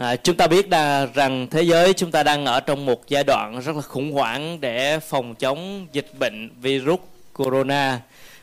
À, chúng ta biết đa, rằng thế giới chúng ta đang ở trong một giai đoạn rất là khủng hoảng để phòng chống dịch bệnh virus corona.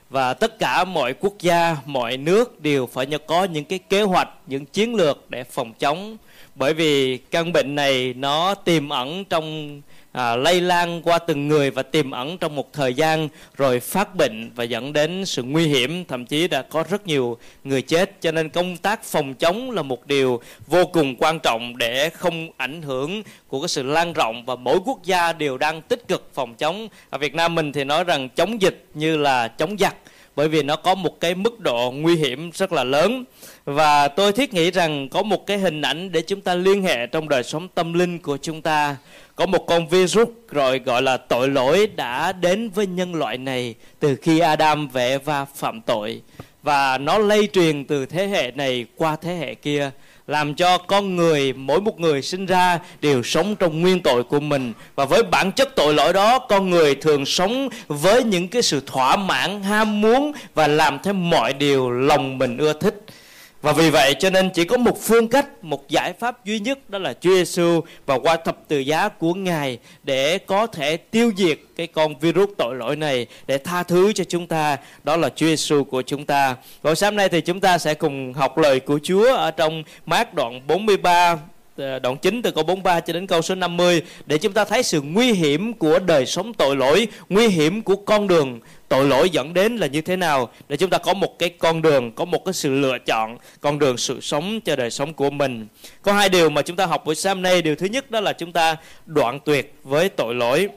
Và tất cả mọi quốc gia, mọi nước đều phải có những cái kế hoạch, những chiến lược để phòng chống. Bởi vì căn bệnh này nó tiềm ẩn trong à, lây lan qua từng người và tiềm ẩn trong một thời gian rồi phát bệnh và dẫn đến sự nguy hiểm. Thậm chí đã có rất nhiều người chết. Cho nên công tác phòng chống là một điều vô cùng quan trọng để không ảnh hưởng của cái sự lan rộng và mỗi quốc gia đều đang tích cực phòng chống. Ở Việt Nam mình thì nói rằng chống dịch như là chống giặc bởi vì nó có một cái mức độ nguy hiểm rất là lớn. Và tôi thiết nghĩ rằng có một cái hình ảnh để chúng ta liên hệ trong đời sống tâm linh của chúng ta. Có một con virus rồi gọi là tội lỗi đã đến với nhân loại này từ khi Adam và Eva phạm tội. Và nó lây truyền từ thế hệ này qua thế hệ kia làm cho con người, mỗi một người sinh ra đều sống trong nguyên tội của mình. Và với bản chất tội lỗi đó, con người thường sống với những cái sự thỏa mãn, ham muốn và làm theo mọi điều lòng mình ưa thích và vì vậy cho nên chỉ có một phương cách, một giải pháp duy nhất đó là Chúa Giêsu và qua thập tự giá của Ngài để có thể tiêu diệt cái con virus tội lỗi này để tha thứ cho chúng ta. Đó là Chúa Giêsu của chúng ta. Và sáng nay thì chúng ta sẽ cùng học lời của Chúa ở trong mát đoạn 43 Ờ, đoạn 9 từ câu 43 cho đến câu số 50 để chúng ta thấy sự nguy hiểm của đời sống tội lỗi, nguy hiểm của con đường tội lỗi dẫn đến là như thế nào. Để chúng ta có một cái con đường có một cái sự lựa chọn con đường sự sống cho đời sống của mình. Có hai điều mà chúng ta học buổi sáng nay. Điều thứ nhất đó là chúng ta đoạn tuyệt với tội lỗi.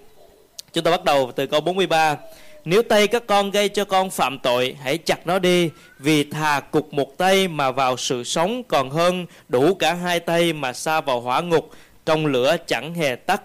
Chúng ta bắt đầu từ câu 43 nếu tay các con gây cho con phạm tội hãy chặt nó đi vì thà cục một tay mà vào sự sống còn hơn đủ cả hai tay mà xa vào hỏa ngục trong lửa chẳng hề tắt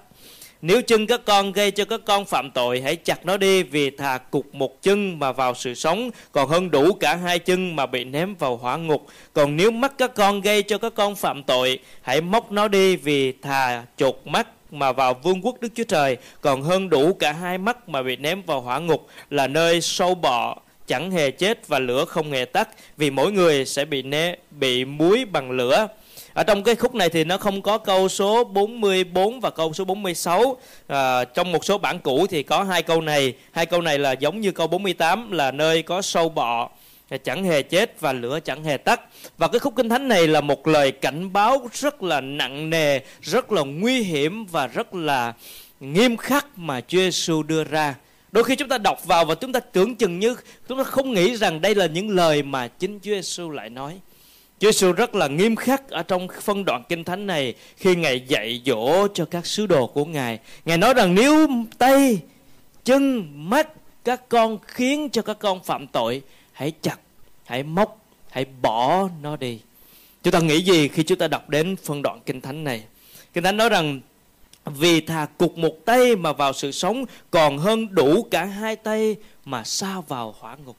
nếu chân các con gây cho các con phạm tội, hãy chặt nó đi vì thà cục một chân mà vào sự sống, còn hơn đủ cả hai chân mà bị ném vào hỏa ngục. Còn nếu mắt các con gây cho các con phạm tội, hãy móc nó đi vì thà chột mắt mà vào vương quốc Đức Chúa Trời, còn hơn đủ cả hai mắt mà bị ném vào hỏa ngục là nơi sâu bọ chẳng hề chết và lửa không hề tắt vì mỗi người sẽ bị né bị muối bằng lửa. Ở trong cái khúc này thì nó không có câu số 44 và câu số 46 à, trong một số bản cũ thì có hai câu này. Hai câu này là giống như câu 48 là nơi có sâu bọ. Dạ, chẳng hề chết và lửa chẳng hề tắt. Và cái khúc kinh thánh này là một lời cảnh báo rất là nặng nề rất là nguy hiểm và rất là nghiêm khắc mà Chúa Giêsu đưa ra. Đôi khi chúng ta đọc vào và chúng ta tưởng chừng như chúng ta không nghĩ rằng đây là những lời mà chính Chúa Giêsu lại nói. Chúa Giêsu rất là nghiêm khắc ở trong phân đoạn kinh thánh này khi Ngài dạy dỗ cho các sứ đồ của Ngài. Ngài nói rằng nếu tay, chân, mắt các con khiến cho các con phạm tội, hãy chặt, hãy móc, hãy bỏ nó đi. Chúng ta nghĩ gì khi chúng ta đọc đến phân đoạn kinh thánh này? Kinh thánh nói rằng vì thà cục một tay mà vào sự sống còn hơn đủ cả hai tay mà xa vào hỏa ngục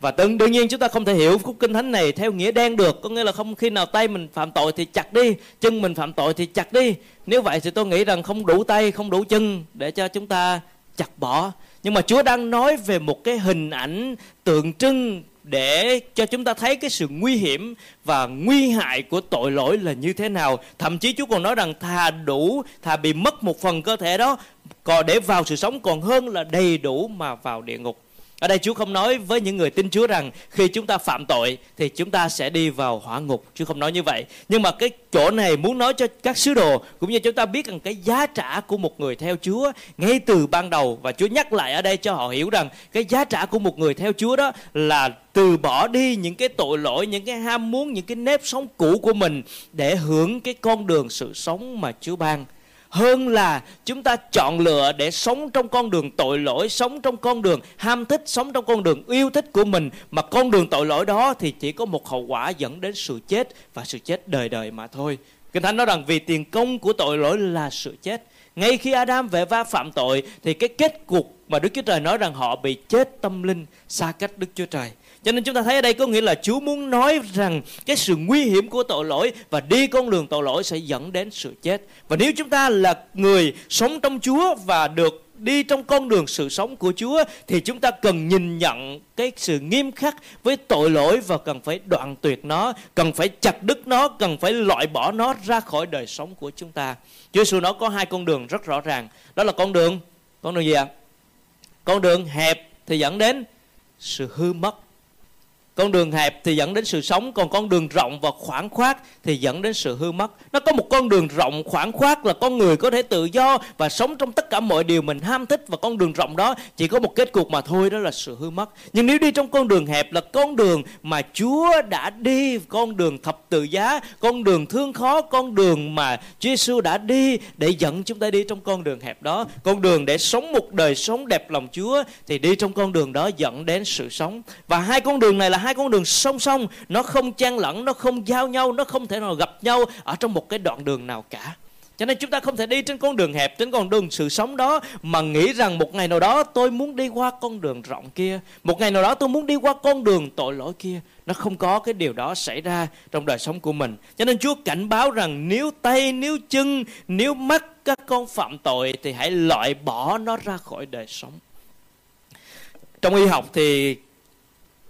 và đương, đương nhiên chúng ta không thể hiểu khúc kinh thánh này theo nghĩa đen được có nghĩa là không khi nào tay mình phạm tội thì chặt đi chân mình phạm tội thì chặt đi nếu vậy thì tôi nghĩ rằng không đủ tay không đủ chân để cho chúng ta chặt bỏ nhưng mà chúa đang nói về một cái hình ảnh tượng trưng để cho chúng ta thấy cái sự nguy hiểm và nguy hại của tội lỗi là như thế nào. Thậm chí chúa còn nói rằng thà đủ, thà bị mất một phần cơ thể đó, còn để vào sự sống còn hơn là đầy đủ mà vào địa ngục ở đây Chúa không nói với những người tin Chúa rằng khi chúng ta phạm tội thì chúng ta sẽ đi vào hỏa ngục. Chúa không nói như vậy. Nhưng mà cái chỗ này muốn nói cho các sứ đồ cũng như chúng ta biết rằng cái giá trả của một người theo Chúa ngay từ ban đầu và Chúa nhắc lại ở đây cho họ hiểu rằng cái giá trả của một người theo Chúa đó là từ bỏ đi những cái tội lỗi, những cái ham muốn, những cái nếp sống cũ của mình để hưởng cái con đường sự sống mà Chúa ban hơn là chúng ta chọn lựa để sống trong con đường tội lỗi, sống trong con đường ham thích, sống trong con đường yêu thích của mình. Mà con đường tội lỗi đó thì chỉ có một hậu quả dẫn đến sự chết và sự chết đời đời mà thôi. Kinh thánh nói rằng vì tiền công của tội lỗi là sự chết. Ngay khi Adam về va phạm tội, thì cái kết cục mà Đức Chúa Trời nói rằng họ bị chết tâm linh, xa cách Đức Chúa Trời cho nên chúng ta thấy ở đây có nghĩa là Chúa muốn nói rằng cái sự nguy hiểm của tội lỗi và đi con đường tội lỗi sẽ dẫn đến sự chết. Và nếu chúng ta là người sống trong Chúa và được đi trong con đường sự sống của Chúa thì chúng ta cần nhìn nhận cái sự nghiêm khắc với tội lỗi và cần phải đoạn tuyệt nó, cần phải chặt đứt nó, cần phải loại bỏ nó ra khỏi đời sống của chúng ta. Chúa Giêsu nói có hai con đường rất rõ ràng. Đó là con đường con đường gì ạ? Con đường hẹp thì dẫn đến sự hư mất con đường hẹp thì dẫn đến sự sống còn con đường rộng và khoảng khoát thì dẫn đến sự hư mất nó có một con đường rộng khoảng khoát là con người có thể tự do và sống trong tất cả mọi điều mình ham thích và con đường rộng đó chỉ có một kết cục mà thôi đó là sự hư mất nhưng nếu đi trong con đường hẹp là con đường mà Chúa đã đi con đường thập tự giá con đường thương khó con đường mà Chúa Giêsu đã đi để dẫn chúng ta đi trong con đường hẹp đó con đường để sống một đời sống đẹp lòng Chúa thì đi trong con đường đó dẫn đến sự sống và hai con đường này là hai hai con đường song song, nó không chen lẫn, nó không giao nhau, nó không thể nào gặp nhau ở trong một cái đoạn đường nào cả. Cho nên chúng ta không thể đi trên con đường hẹp, trên con đường sự sống đó, mà nghĩ rằng một ngày nào đó tôi muốn đi qua con đường rộng kia, một ngày nào đó tôi muốn đi qua con đường tội lỗi kia, nó không có cái điều đó xảy ra trong đời sống của mình. Cho nên chúa cảnh báo rằng nếu tay, nếu chân, nếu mắt các con phạm tội thì hãy loại bỏ nó ra khỏi đời sống. Trong y học thì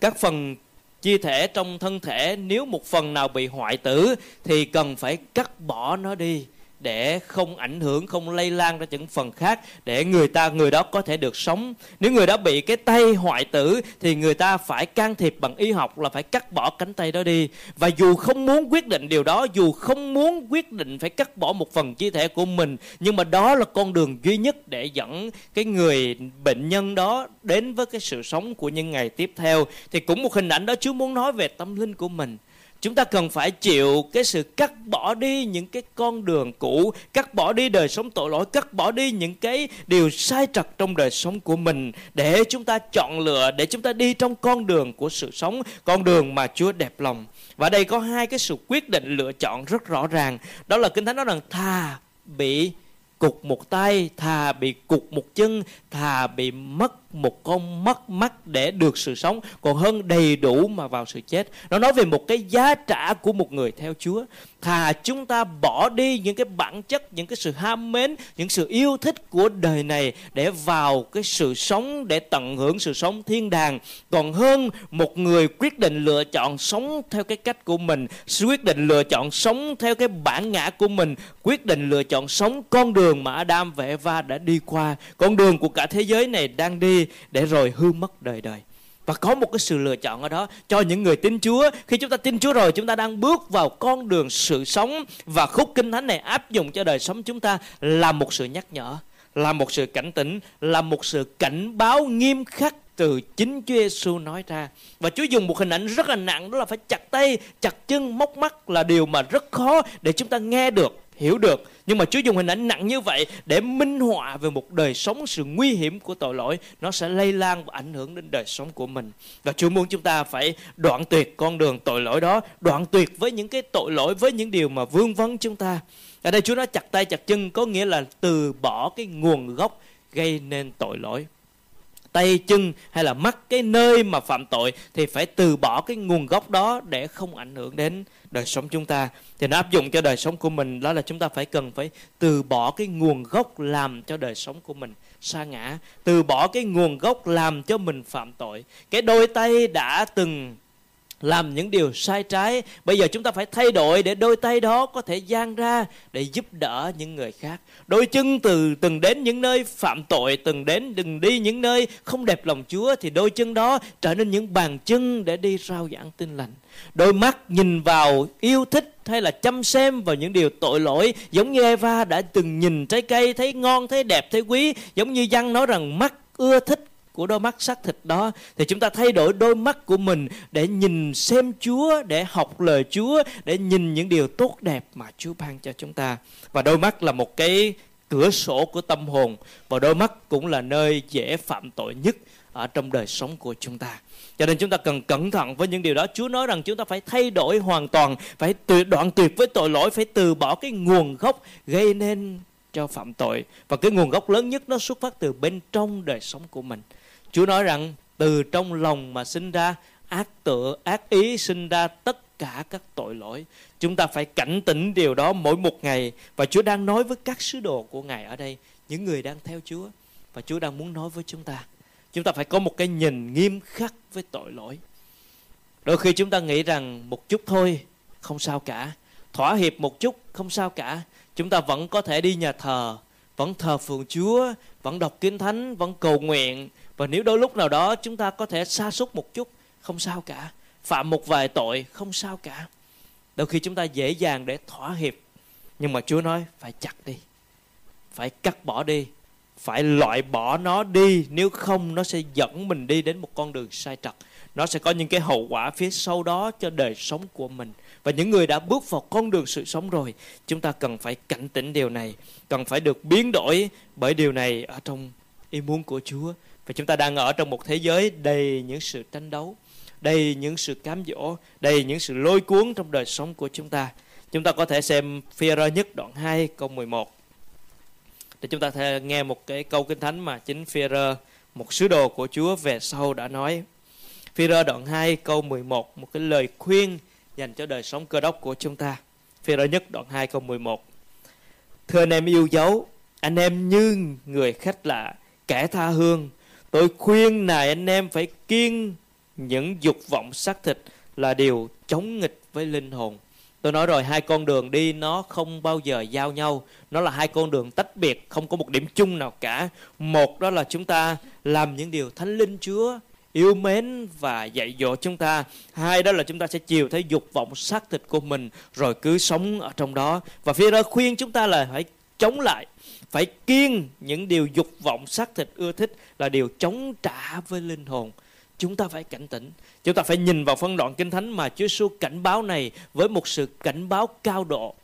các phần chi thể trong thân thể, nếu một phần nào bị hoại tử, thì cần phải cắt bỏ nó đi để không ảnh hưởng, không lây lan ra những phần khác để người ta, người đó có thể được sống. Nếu người đó bị cái tay hoại tử thì người ta phải can thiệp bằng y học là phải cắt bỏ cánh tay đó đi. Và dù không muốn quyết định điều đó, dù không muốn quyết định phải cắt bỏ một phần chi thể của mình, nhưng mà đó là con đường duy nhất để dẫn cái người bệnh nhân đó đến với cái sự sống của những ngày tiếp theo. Thì cũng một hình ảnh đó Chúa muốn nói về tâm linh của mình chúng ta cần phải chịu cái sự cắt bỏ đi những cái con đường cũ, cắt bỏ đi đời sống tội lỗi, cắt bỏ đi những cái điều sai trật trong đời sống của mình để chúng ta chọn lựa, để chúng ta đi trong con đường của sự sống, con đường mà chúa đẹp lòng. Và đây có hai cái sự quyết định lựa chọn rất rõ ràng. Đó là kinh thánh nói rằng, thà bị cục một tay, thà bị cục một chân, thà bị mất một con mất mắt để được sự sống, còn hơn đầy đủ mà vào sự chết. Nó nói về một cái giá trả của một người theo chúa. Thà chúng ta bỏ đi những cái bản chất, những cái sự ham mến, những sự yêu thích của đời này để vào cái sự sống, để tận hưởng sự sống thiên đàng. Còn hơn một người quyết định lựa chọn sống theo cái cách của mình, quyết định lựa chọn sống theo cái bản ngã của mình, quyết định lựa chọn sống con đường mà Adam và Eva đã đi qua. Con đường của cả thế giới này đang đi để rồi hư mất đời đời. Và có một cái sự lựa chọn ở đó. Cho những người tin Chúa, khi chúng ta tin Chúa rồi, chúng ta đang bước vào con đường sự sống và khúc kinh thánh này áp dụng cho đời sống chúng ta là một sự nhắc nhở, là một sự cảnh tỉnh, là một sự cảnh báo nghiêm khắc từ chính Chúa Giêsu nói ra. Và Chúa dùng một hình ảnh rất là nặng, đó là phải chặt tay, chặt chân, móc mắt là điều mà rất khó để chúng ta nghe được hiểu được. Nhưng mà Chúa dùng hình ảnh nặng như vậy để minh họa về một đời sống, sự nguy hiểm của tội lỗi. Nó sẽ lây lan và ảnh hưởng đến đời sống của mình. Và Chúa muốn chúng ta phải đoạn tuyệt con đường tội lỗi đó, đoạn tuyệt với những cái tội lỗi, với những điều mà vương vấn chúng ta. Ở đây Chúa nói chặt tay, chặt chân, có nghĩa là từ bỏ cái nguồn gốc gây nên tội lỗi tay chân hay là mắt cái nơi mà phạm tội thì phải từ bỏ cái nguồn gốc đó để không ảnh hưởng đến đời sống chúng ta. Thì nó áp dụng cho đời sống của mình, đó là chúng ta phải cần phải từ bỏ cái nguồn gốc làm cho đời sống của mình sa ngã, từ bỏ cái nguồn gốc làm cho mình phạm tội. Cái đôi tay đã từng làm những điều sai trái. Bây giờ chúng ta phải thay đổi để đôi tay đó có thể dang ra để giúp đỡ những người khác. Đôi chân từ từng đến những nơi, phạm tội từng đến, đừng đi những nơi không đẹp lòng chúa, thì đôi chân đó trở nên những bàn chân để đi rao giảng tin lành. Đôi mắt nhìn vào yêu thích hay là chăm xem vào những điều tội lỗi, giống như Eva đã từng nhìn trái cây thấy ngon, thấy đẹp, thấy quý, giống như văn nói rằng mắt ưa thích của đôi mắt xác thịt đó thì chúng ta thay đổi đôi mắt của mình để nhìn xem Chúa, để học lời Chúa, để nhìn những điều tốt đẹp mà Chúa ban cho chúng ta. Và đôi mắt là một cái cửa sổ của tâm hồn và đôi mắt cũng là nơi dễ phạm tội nhất ở trong đời sống của chúng ta. Cho nên chúng ta cần cẩn thận với những điều đó. Chúa nói rằng chúng ta phải thay đổi hoàn toàn, phải tuyệt đoạn tuyệt với tội lỗi, phải từ bỏ cái nguồn gốc gây nên cho phạm tội. Và cái nguồn gốc lớn nhất nó xuất phát từ bên trong đời sống của mình. Chúa nói rằng từ trong lòng mà sinh ra ác tựa, ác ý sinh ra tất cả các tội lỗi. Chúng ta phải cảnh tỉnh điều đó mỗi một ngày. Và Chúa đang nói với các sứ đồ của Ngài ở đây, những người đang theo Chúa. và Chúa đang muốn nói với chúng ta. Chúng ta phải có một cái nhìn nghiêm khắc với tội lỗi. Đôi khi chúng ta nghĩ rằng một chút thôi không sao cả, thỏa hiệp một chút không sao cả. Chúng ta vẫn có thể đi nhà thờ, vẫn thờ phượng Chúa, vẫn đọc kinh thánh, vẫn cầu nguyện và nếu đôi lúc nào đó chúng ta có thể sa sút một chút không sao cả, phạm một vài tội không sao cả. Đôi khi chúng ta dễ dàng để thỏa hiệp. Nhưng mà Chúa nói phải chặt đi, phải cắt bỏ đi, phải loại bỏ nó đi. Nếu không nó sẽ dẫn mình đi đến một con đường sai trật. Nó sẽ có những cái hậu quả phía sau đó cho đời sống của mình. Và những người đã bước vào con đường sự sống rồi chúng ta cần phải cảnh tỉnh điều này. Cần phải được biến đổi bởi điều này ở trong ý muốn của Chúa và chúng ta đang ở trong một thế giới đầy những sự tranh đấu, đầy những sự cám dỗ, đầy những sự lôi cuốn trong đời sống của chúng ta. Chúng ta có thể xem phi rơ nhất đoạn 2 câu 11 để chúng ta thể nghe một cái câu kinh thánh mà chính phi rơ một sứ đồ của Chúa về sau đã nói. Phi rơ đoạn 2 câu 11 một cái lời khuyên dành cho đời sống cơ đốc của chúng ta. Phi rơ nhất đoạn 2 câu 11 thưa anh em yêu dấu, anh em như người khách lạ, kẻ tha hương tôi khuyên này anh em phải kiên những dục vọng xác thịt là điều chống nghịch với linh hồn. Tôi nói rồi, hai con đường đi nó không bao giờ giao nhau. Nó là hai con đường tách biệt, không có một điểm chung nào cả. Một đó là chúng ta làm những điều thánh linh chúa yêu mến và dạy dỗ chúng ta. Hai đó là chúng ta sẽ chiều thấy dục vọng xác thịt của mình, rồi cứ sống ở trong đó. Và phía đó khuyên chúng ta là phải chống lại. Phải kiêng những điều dục vọng, xác thịt ưa thích là điều chống trả với linh hồn. Chúng ta phải cảnh tỉnh. Chúng ta phải nhìn vào phân đoạn kinh thánh mà Chúa Giêsu cảnh báo này với một sự cảnh báo cao độ.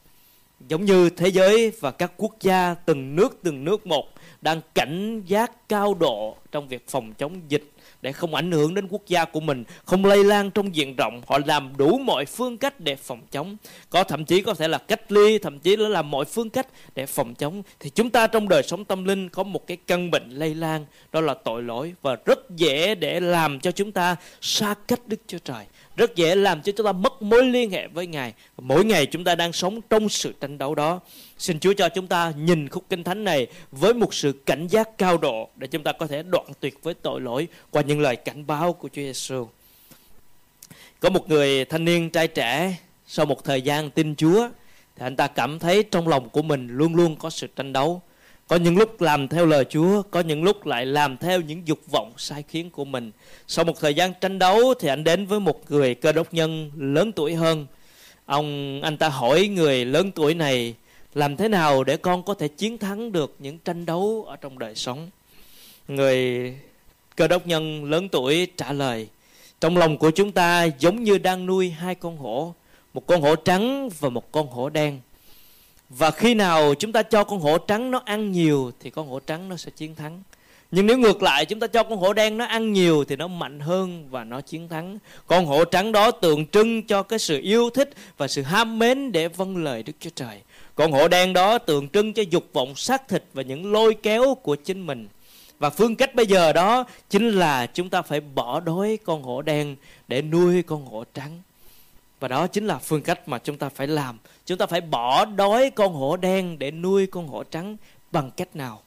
Giống như thế giới và các quốc gia từng nước từng nước một đang cảnh giác cao độ trong việc phòng chống dịch để không ảnh hưởng đến quốc gia của mình, không lây lan trong diện rộng. Họ làm đủ mọi phương cách để phòng chống. Có thậm chí có thể là cách ly, thậm chí là làm mọi phương cách để phòng chống. Thì chúng ta trong đời sống tâm linh có một cái căn bệnh lây lan, đó là tội lỗi và rất dễ để làm cho chúng ta xa cách Đức Chúa Trời rất dễ làm cho chúng ta mất mối liên hệ với Ngài. Mỗi ngày chúng ta đang sống trong sự tranh đấu đó. Xin Chúa cho chúng ta nhìn khúc kinh thánh này với một sự cảnh giác cao độ để chúng ta có thể đoạn tuyệt với tội lỗi qua những lời cảnh báo của Chúa Giêsu. Có một người thanh niên trai trẻ, sau một thời gian tin Chúa, thì anh ta cảm thấy trong lòng của mình luôn luôn có sự tranh đấu. Có những lúc làm theo lời Chúa, có những lúc lại làm theo những dục vọng sai khiến của mình. Sau một thời gian tranh đấu thì anh đến với một người cơ đốc nhân lớn tuổi hơn. Ông anh ta hỏi người lớn tuổi này làm thế nào để con có thể chiến thắng được những tranh đấu ở trong đời sống người cơ đốc nhân lớn tuổi trả lời trong lòng của chúng ta giống như đang nuôi hai con hổ một con hổ trắng và một con hổ đen và khi nào chúng ta cho con hổ trắng nó ăn nhiều thì con hổ trắng nó sẽ chiến thắng nhưng nếu ngược lại, chúng ta cho con hổ đen nó ăn nhiều thì nó mạnh hơn và nó chiến thắng. Con hổ trắng đó tượng trưng cho cái sự yêu thích và sự ham mến để vâng lời Đức Chúa Trời. Con hổ đen đó tượng trưng cho dục vọng xác thịt và những lôi kéo của chính mình. Và phương cách bây giờ đó chính là chúng ta phải bỏ đói con hổ đen để nuôi con hổ trắng. Và đó chính là phương cách mà chúng ta phải làm. Chúng ta phải bỏ đói con hổ đen để nuôi con hổ trắng bằng cách nào?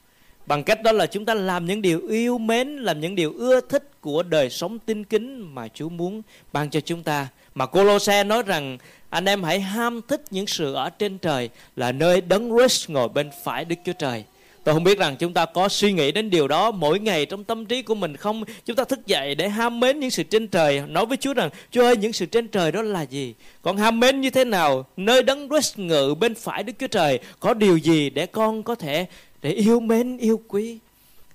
Bằng cách đó là chúng ta làm những điều yêu mến, làm những điều ưa thích của đời sống tinh kính mà Chúa muốn ban cho chúng ta. Mà Colose nói rằng anh em hãy ham thích những sự ở trên trời là nơi đấng Christ ngồi bên phải Đức Chúa Trời. Tôi không biết rằng chúng ta có suy nghĩ đến điều đó mỗi ngày trong tâm trí của mình không? Chúng ta thức dậy để ham mến những sự trên trời. Nói với Chúa rằng, Chúa ơi, những sự trên trời đó là gì? Con ham mến như thế nào? Nơi đấng Christ ngự bên phải Đức Chúa Trời có điều gì để con có thể để yêu mến, yêu quý?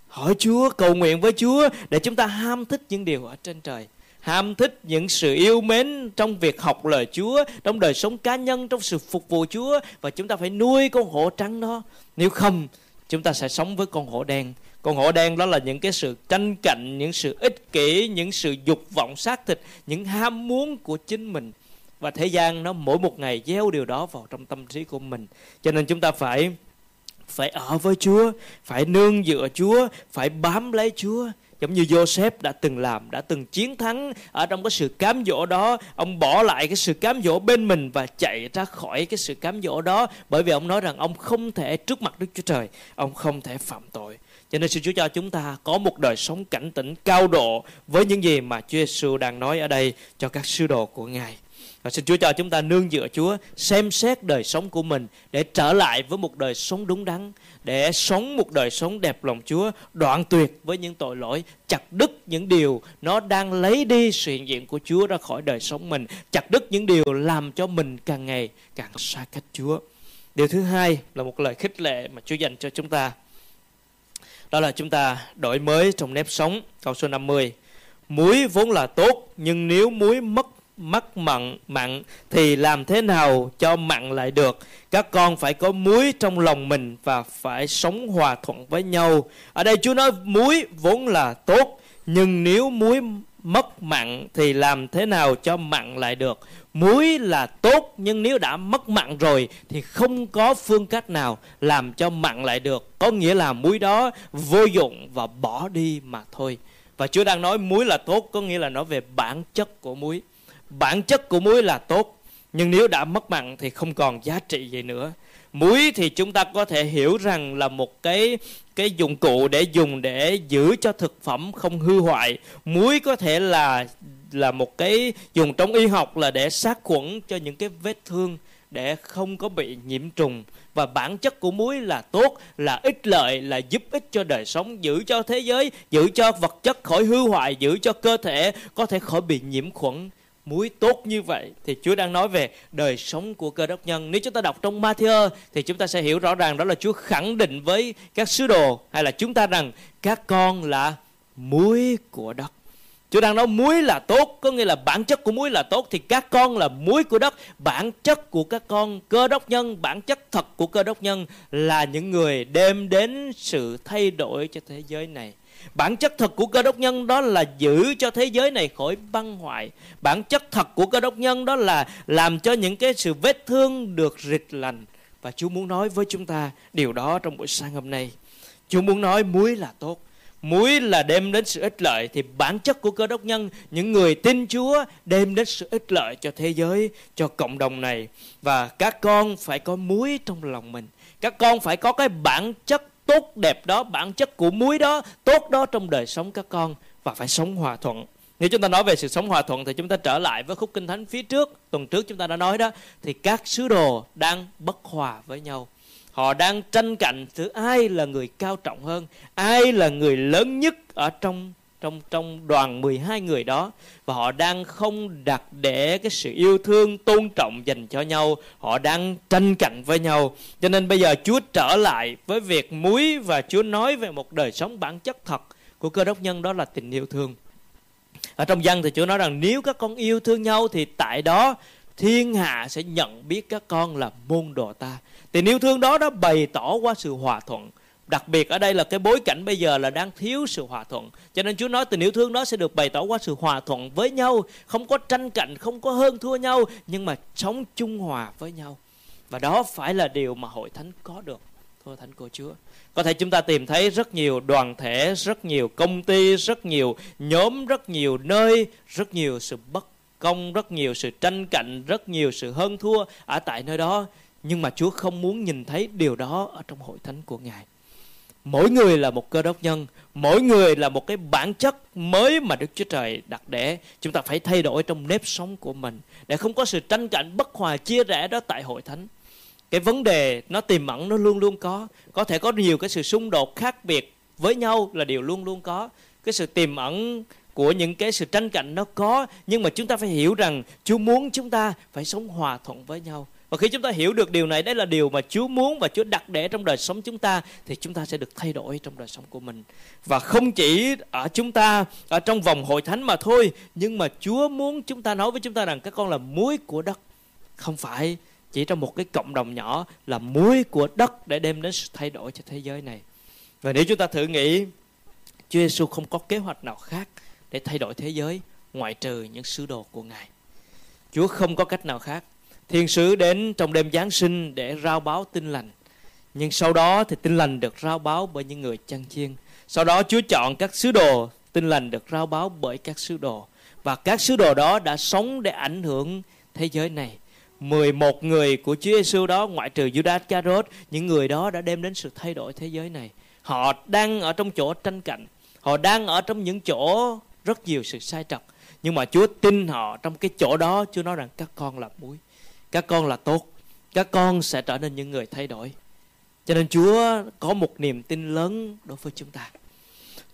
Hỏi Chúa, cầu nguyện với Chúa để chúng ta ham thích những điều ở trên trời ham thích những sự yêu mến trong việc học lời Chúa, trong đời sống cá nhân, trong sự phục vụ Chúa và chúng ta phải nuôi con hổ trắng đó. Nếu không, chúng ta sẽ sống với con hổ đen. Con hổ đen đó là những cái sự tranh cạnh, những sự ích kỷ, những sự dục vọng xác thịt, những ham muốn của chính mình. Và thế gian nó mỗi một ngày gieo điều đó vào trong tâm trí của mình. Cho nên chúng ta phải phải ở với Chúa, phải nương dựa Chúa, phải bám lấy Chúa giống như Joseph đã từng làm, đã từng chiến thắng ở trong cái sự cám dỗ đó. Ông bỏ lại cái sự cám dỗ bên mình và chạy ra khỏi cái sự cám dỗ đó. Bởi vì ông nói rằng ông không thể trước mặt Đức Chúa Trời, ông không thể phạm tội. Cho nên xin Chúa cho chúng ta có một đời sống cảnh tỉnh cao độ với những gì mà Chúa Giêsu đang nói ở đây cho các sứ đồ của Ngài. Và xin Chúa cho chúng ta nương dựa Chúa xem xét đời sống của mình để trở lại với một đời sống đúng đắn, để sống một đời sống đẹp lòng Chúa, đoạn tuyệt với những tội lỗi, chặt đứt những điều nó đang lấy đi sự hiện diện của Chúa ra khỏi đời sống mình, chặt đứt những điều làm cho mình càng ngày càng xa cách Chúa. Điều thứ hai là một lời khích lệ mà Chúa dành cho chúng ta. Đó là chúng ta đổi mới trong nếp sống. Câu số 50. Muối vốn là tốt, nhưng nếu muối mất mắc mặn mặn thì làm thế nào cho mặn lại được? Các con phải có muối trong lòng mình và phải sống hòa thuận với nhau. Ở đây chúa nói muối vốn là tốt, nhưng nếu muối mất mặn thì làm thế nào cho mặn lại được? Muối là tốt, nhưng nếu đã mất mặn rồi thì không có phương cách nào làm cho mặn lại được. Có nghĩa là muối đó vô dụng và bỏ đi mà thôi. Và chúa đang nói muối là tốt, có nghĩa là nói về bản chất của muối bản chất của muối là tốt, nhưng nếu đã mất mặn thì không còn giá trị gì nữa. Muối thì chúng ta có thể hiểu rằng là một cái cái dụng cụ để dùng để giữ cho thực phẩm không hư hoại. Muối có thể là là một cái dùng trong y học là để sát khuẩn cho những cái vết thương để không có bị nhiễm trùng. Và bản chất của muối là tốt, là ích lợi, là giúp ích cho đời sống, giữ cho thế giới, giữ cho vật chất khỏi hư hoại, giữ cho cơ thể có thể khỏi bị nhiễm khuẩn muối tốt như vậy thì Chúa đang nói về đời sống của cơ đốc nhân. Nếu chúng ta đọc trong Matthew thì chúng ta sẽ hiểu rõ ràng đó là Chúa khẳng định với các sứ đồ hay là chúng ta rằng các con là muối của đất. Chúa đang nói muối là tốt, có nghĩa là bản chất của muối là tốt thì các con là muối của đất. Bản chất của các con cơ đốc nhân, bản chất thật của cơ đốc nhân là những người đem đến sự thay đổi cho thế giới này. Bản chất thật của cơ đốc nhân đó là giữ cho thế giới này khỏi băng hoại. Bản chất thật của cơ đốc nhân đó là làm cho những cái sự vết thương được rịch lành. Và Chúa muốn nói với chúng ta điều đó trong buổi sáng hôm nay. Chúa muốn nói muối là tốt. Muối là đem đến sự ích lợi thì bản chất của cơ đốc nhân, những người tin Chúa đem đến sự ích lợi cho thế giới, cho cộng đồng này. Và các con phải có muối trong lòng mình. Các con phải có cái bản chất tốt đẹp đó, bản chất của muối đó, tốt đó trong đời sống các con và phải sống hòa thuận. Nếu chúng ta nói về sự sống hòa thuận thì chúng ta trở lại với khúc kinh thánh phía trước, tuần trước chúng ta đã nói đó, thì các sứ đồ đang bất hòa với nhau. Họ đang tranh cạnh giữa ai là người cao trọng hơn, ai là người lớn nhất ở trong trong trong đoàn 12 người đó. Và họ đang không đặt để cái sự yêu thương, tôn trọng dành cho nhau. Họ đang tranh cạnh với nhau. Cho nên bây giờ Chúa trở lại với việc muối và Chúa nói về một đời sống bản chất thật của cơ đốc nhân, đó là tình yêu thương. Ở trong dân thì Chúa nói rằng nếu các con yêu thương nhau thì tại đó thiên hạ sẽ nhận biết các con là môn đồ ta. Tình yêu thương đó đã bày tỏ qua sự hòa thuận. Đặc biệt ở đây là cái bối cảnh bây giờ là đang thiếu sự hòa thuận. Cho nên Chúa nói tình yêu thương đó sẽ được bày tỏ qua sự hòa thuận với nhau. Không có tranh cạnh, không có hơn thua nhau. Nhưng mà sống chung hòa với nhau. Và đó phải là điều mà hội thánh có được. Thưa Thánh của Chúa. Có thể chúng ta tìm thấy rất nhiều đoàn thể, rất nhiều công ty, rất nhiều nhóm, rất nhiều nơi, rất nhiều sự bất công, rất nhiều sự tranh cạnh, rất nhiều sự hơn thua ở tại nơi đó. Nhưng mà Chúa không muốn nhìn thấy điều đó ở trong hội thánh của Ngài mỗi người là một cơ đốc nhân, mỗi người là một cái bản chất mới mà đức chúa trời đặt để. Chúng ta phải thay đổi trong nếp sống của mình để không có sự tranh cạnh bất hòa, chia rẽ đó tại hội thánh. Cái vấn đề nó tiềm ẩn nó luôn luôn có. Có thể có nhiều cái sự xung đột khác biệt với nhau là điều luôn luôn có. Cái sự tiềm ẩn của những cái sự tranh cạnh nó có, nhưng mà chúng ta phải hiểu rằng Chúa muốn chúng ta phải sống hòa thuận với nhau và khi chúng ta hiểu được điều này, đấy là điều mà Chúa muốn và Chúa đặt để trong đời sống chúng ta thì chúng ta sẽ được thay đổi trong đời sống của mình. Và không chỉ ở chúng ta ở trong vòng hội thánh mà thôi, nhưng mà Chúa muốn chúng ta nói với chúng ta rằng các con là muối của đất. Không phải chỉ trong một cái cộng đồng nhỏ là muối của đất để đem đến sự thay đổi cho thế giới này. Và nếu chúng ta thử nghĩ Chúa Giêsu không có kế hoạch nào khác để thay đổi thế giới ngoại trừ những sứ đồ của Ngài. Chúa không có cách nào khác Thiên sứ đến trong đêm Giáng sinh để rao báo tin lành. Nhưng sau đó thì tin lành được rao báo bởi những người chăn chiên. Sau đó Chúa chọn các sứ đồ, tin lành được rao báo bởi các sứ đồ. Và các sứ đồ đó đã sống để ảnh hưởng thế giới này. 11 người của Chúa Giêsu đó ngoại trừ Judas Iscariot, những người đó đã đem đến sự thay đổi thế giới này. họ đang ở trong chỗ tranh cạnh họ đang ở trong những chỗ rất nhiều sự sai trật nhưng mà Chúa tin họ trong cái chỗ đó Chúa nói rằng các con là muối các con là tốt các con sẽ trở nên những người thay đổi cho nên Chúa có một niềm tin lớn đối với chúng ta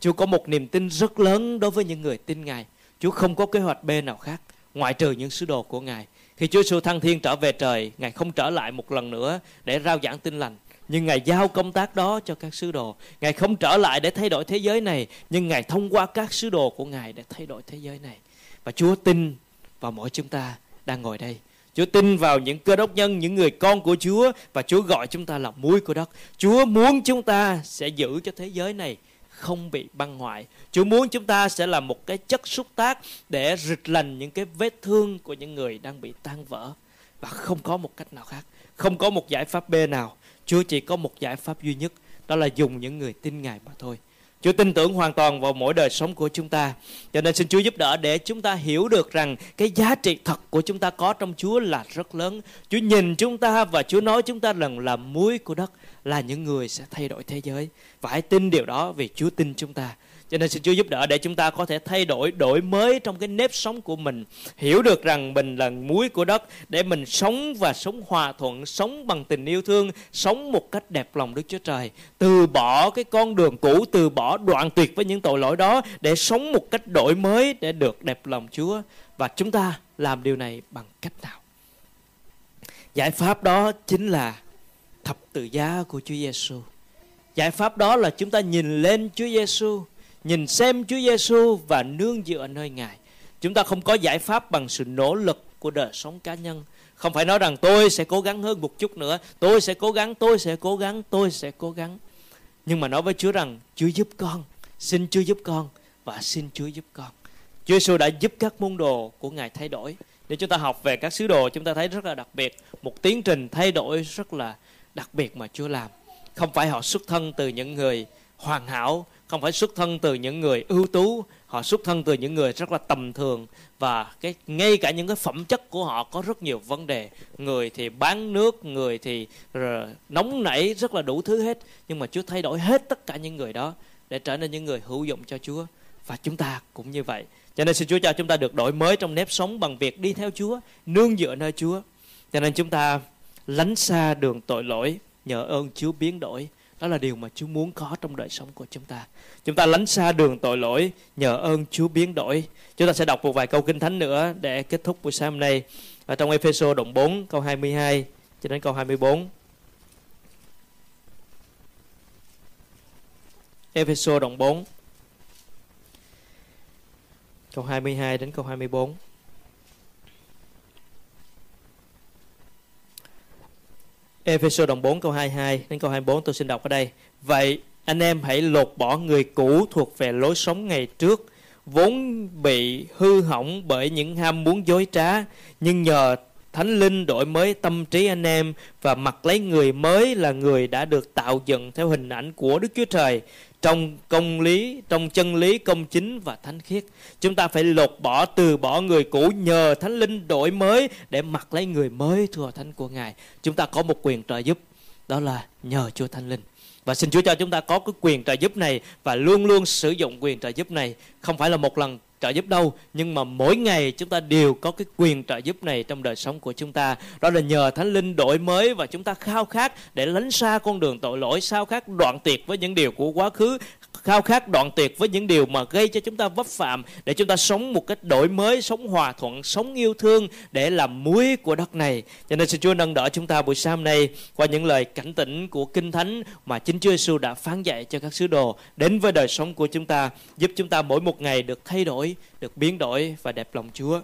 Chúa có một niềm tin rất lớn đối với những người tin Ngài Chúa không có kế hoạch B nào khác ngoại trừ những sứ đồ của Ngài khi Chúa Giêsu thăng thiên trở về trời Ngài không trở lại một lần nữa để rao giảng tin lành nhưng Ngài giao công tác đó cho các sứ đồ. Ngài không trở lại để thay đổi thế giới này, nhưng Ngài thông qua các sứ đồ của Ngài để thay đổi thế giới này. Và Chúa tin vào mỗi chúng ta đang ngồi đây. Chúa tin vào những cơ đốc nhân, những người con của Chúa và Chúa gọi chúng ta là muối của đất. Chúa muốn chúng ta sẽ giữ cho thế giới này không bị băng hoại. Chúa muốn chúng ta sẽ là một cái chất xúc tác để rịch lành những cái vết thương của những người đang bị tan vỡ. Và không có một cách nào khác. Không có một giải pháp B nào. Chúa chỉ có một giải pháp duy nhất. Đó là dùng những người tin Ngài mà thôi. Chúa tin tưởng hoàn toàn vào mỗi đời sống của chúng ta. Cho nên xin Chúa giúp đỡ để chúng ta hiểu được rằng cái giá trị thật của chúng ta có trong Chúa là rất lớn. Chúa nhìn chúng ta và Chúa nói chúng ta rằng là muối của đất là những người sẽ thay đổi thế giới. Và hãy tin điều đó vì Chúa tin chúng ta. Cho nên xin Chúa giúp đỡ để chúng ta có thể thay đổi, đổi mới trong cái nếp sống của mình. Hiểu được rằng mình là muối của đất để mình sống và sống hòa thuận, sống bằng tình yêu thương, sống một cách đẹp lòng Đức Chúa Trời. Từ bỏ cái con đường cũ, từ bỏ đoạn tuyệt với những tội lỗi đó để sống một cách đổi mới để được đẹp lòng Chúa. Và chúng ta làm điều này bằng cách nào? Giải pháp đó chính là thập tự giá của Chúa Giêsu. Giải pháp đó là chúng ta nhìn lên Chúa Giêsu nhìn xem Chúa Giêsu và nương dựa nơi Ngài. Chúng ta không có giải pháp bằng sự nỗ lực của đời sống cá nhân. Không phải nói rằng tôi sẽ cố gắng hơn một chút nữa, tôi sẽ cố gắng, tôi sẽ cố gắng, tôi sẽ cố gắng. Nhưng mà nói với Chúa rằng Chúa giúp con, xin Chúa giúp con và xin Chúa giúp con. Chúa Giêsu đã giúp các môn đồ của Ngài thay đổi. Để chúng ta học về các sứ đồ, chúng ta thấy rất là đặc biệt, một tiến trình thay đổi rất là đặc biệt mà Chúa làm. Không phải họ xuất thân từ những người hoàn hảo, không phải xuất thân từ những người ưu tú, họ xuất thân từ những người rất là tầm thường. Và cái, ngay cả những cái phẩm chất của họ có rất nhiều vấn đề. Người thì bán nước, người thì nóng nảy, rất là đủ thứ hết. Nhưng mà Chúa thay đổi hết tất cả những người đó để trở nên những người hữu dụng cho Chúa. Và chúng ta cũng như vậy. Cho nên xin Chúa cho chúng ta được đổi mới trong nếp sống bằng việc đi theo Chúa, nương dựa nơi Chúa. Cho nên chúng ta lánh xa đường tội lỗi, nhờ ơn Chúa biến đổi đó là điều mà Chúa muốn có trong đời sống của chúng ta. Chúng ta lánh xa đường tội lỗi, nhờ ơn Chúa biến đổi. Chúng ta sẽ đọc một vài câu kinh thánh nữa để kết thúc buổi sáng hôm nay. Ở trong Epheso đoạn 4 câu 22 cho đến câu 24. Epheso đoạn 4 câu 22 đến câu 24. Ephesos đoạn 4 câu 22 đến câu 24 tôi xin đọc ở đây. Vậy anh em hãy lột bỏ người cũ thuộc về lối sống ngày trước, vốn bị hư hỏng bởi những ham muốn dối trá, nhưng nhờ Thánh Linh đổi mới tâm trí anh em và mặc lấy người mới là người đã được tạo dựng theo hình ảnh của Đức Chúa Trời trong công lý, trong chân lý công chính và thánh khiết. Chúng ta phải lột bỏ, từ bỏ người cũ nhờ Thánh Linh đổi mới để mặc lấy người mới thưa thánh của Ngài. Chúng ta có một quyền trợ giúp, đó là nhờ Chúa Thánh Linh. Và xin Chúa cho chúng ta có cái quyền trợ giúp này và luôn luôn sử dụng quyền trợ giúp này. Không phải là một lần trợ giúp đâu, nhưng mà mỗi ngày chúng ta đều có cái quyền trợ giúp này trong đời sống của chúng ta. Đó là nhờ thánh linh đổi mới và chúng ta khao khát để lánh xa con đường tội lỗi sao khát đoạn tuyệt với những điều của quá khứ khao khát đoạn tuyệt với những điều mà gây cho chúng ta vấp phạm, để chúng ta sống một cách đổi mới, sống hòa thuận, sống yêu thương để làm muối của đất này. Cho nên xin Chúa nâng đỡ chúng ta buổi sáng hôm nay qua những lời cảnh tỉnh của kinh thánh mà chính Chúa Giêsu đã phán dạy cho các sứ đồ. Đến với đời sống của chúng ta, giúp chúng ta mỗi một ngày được thay đổi, được biến đổi và đẹp lòng Chúa.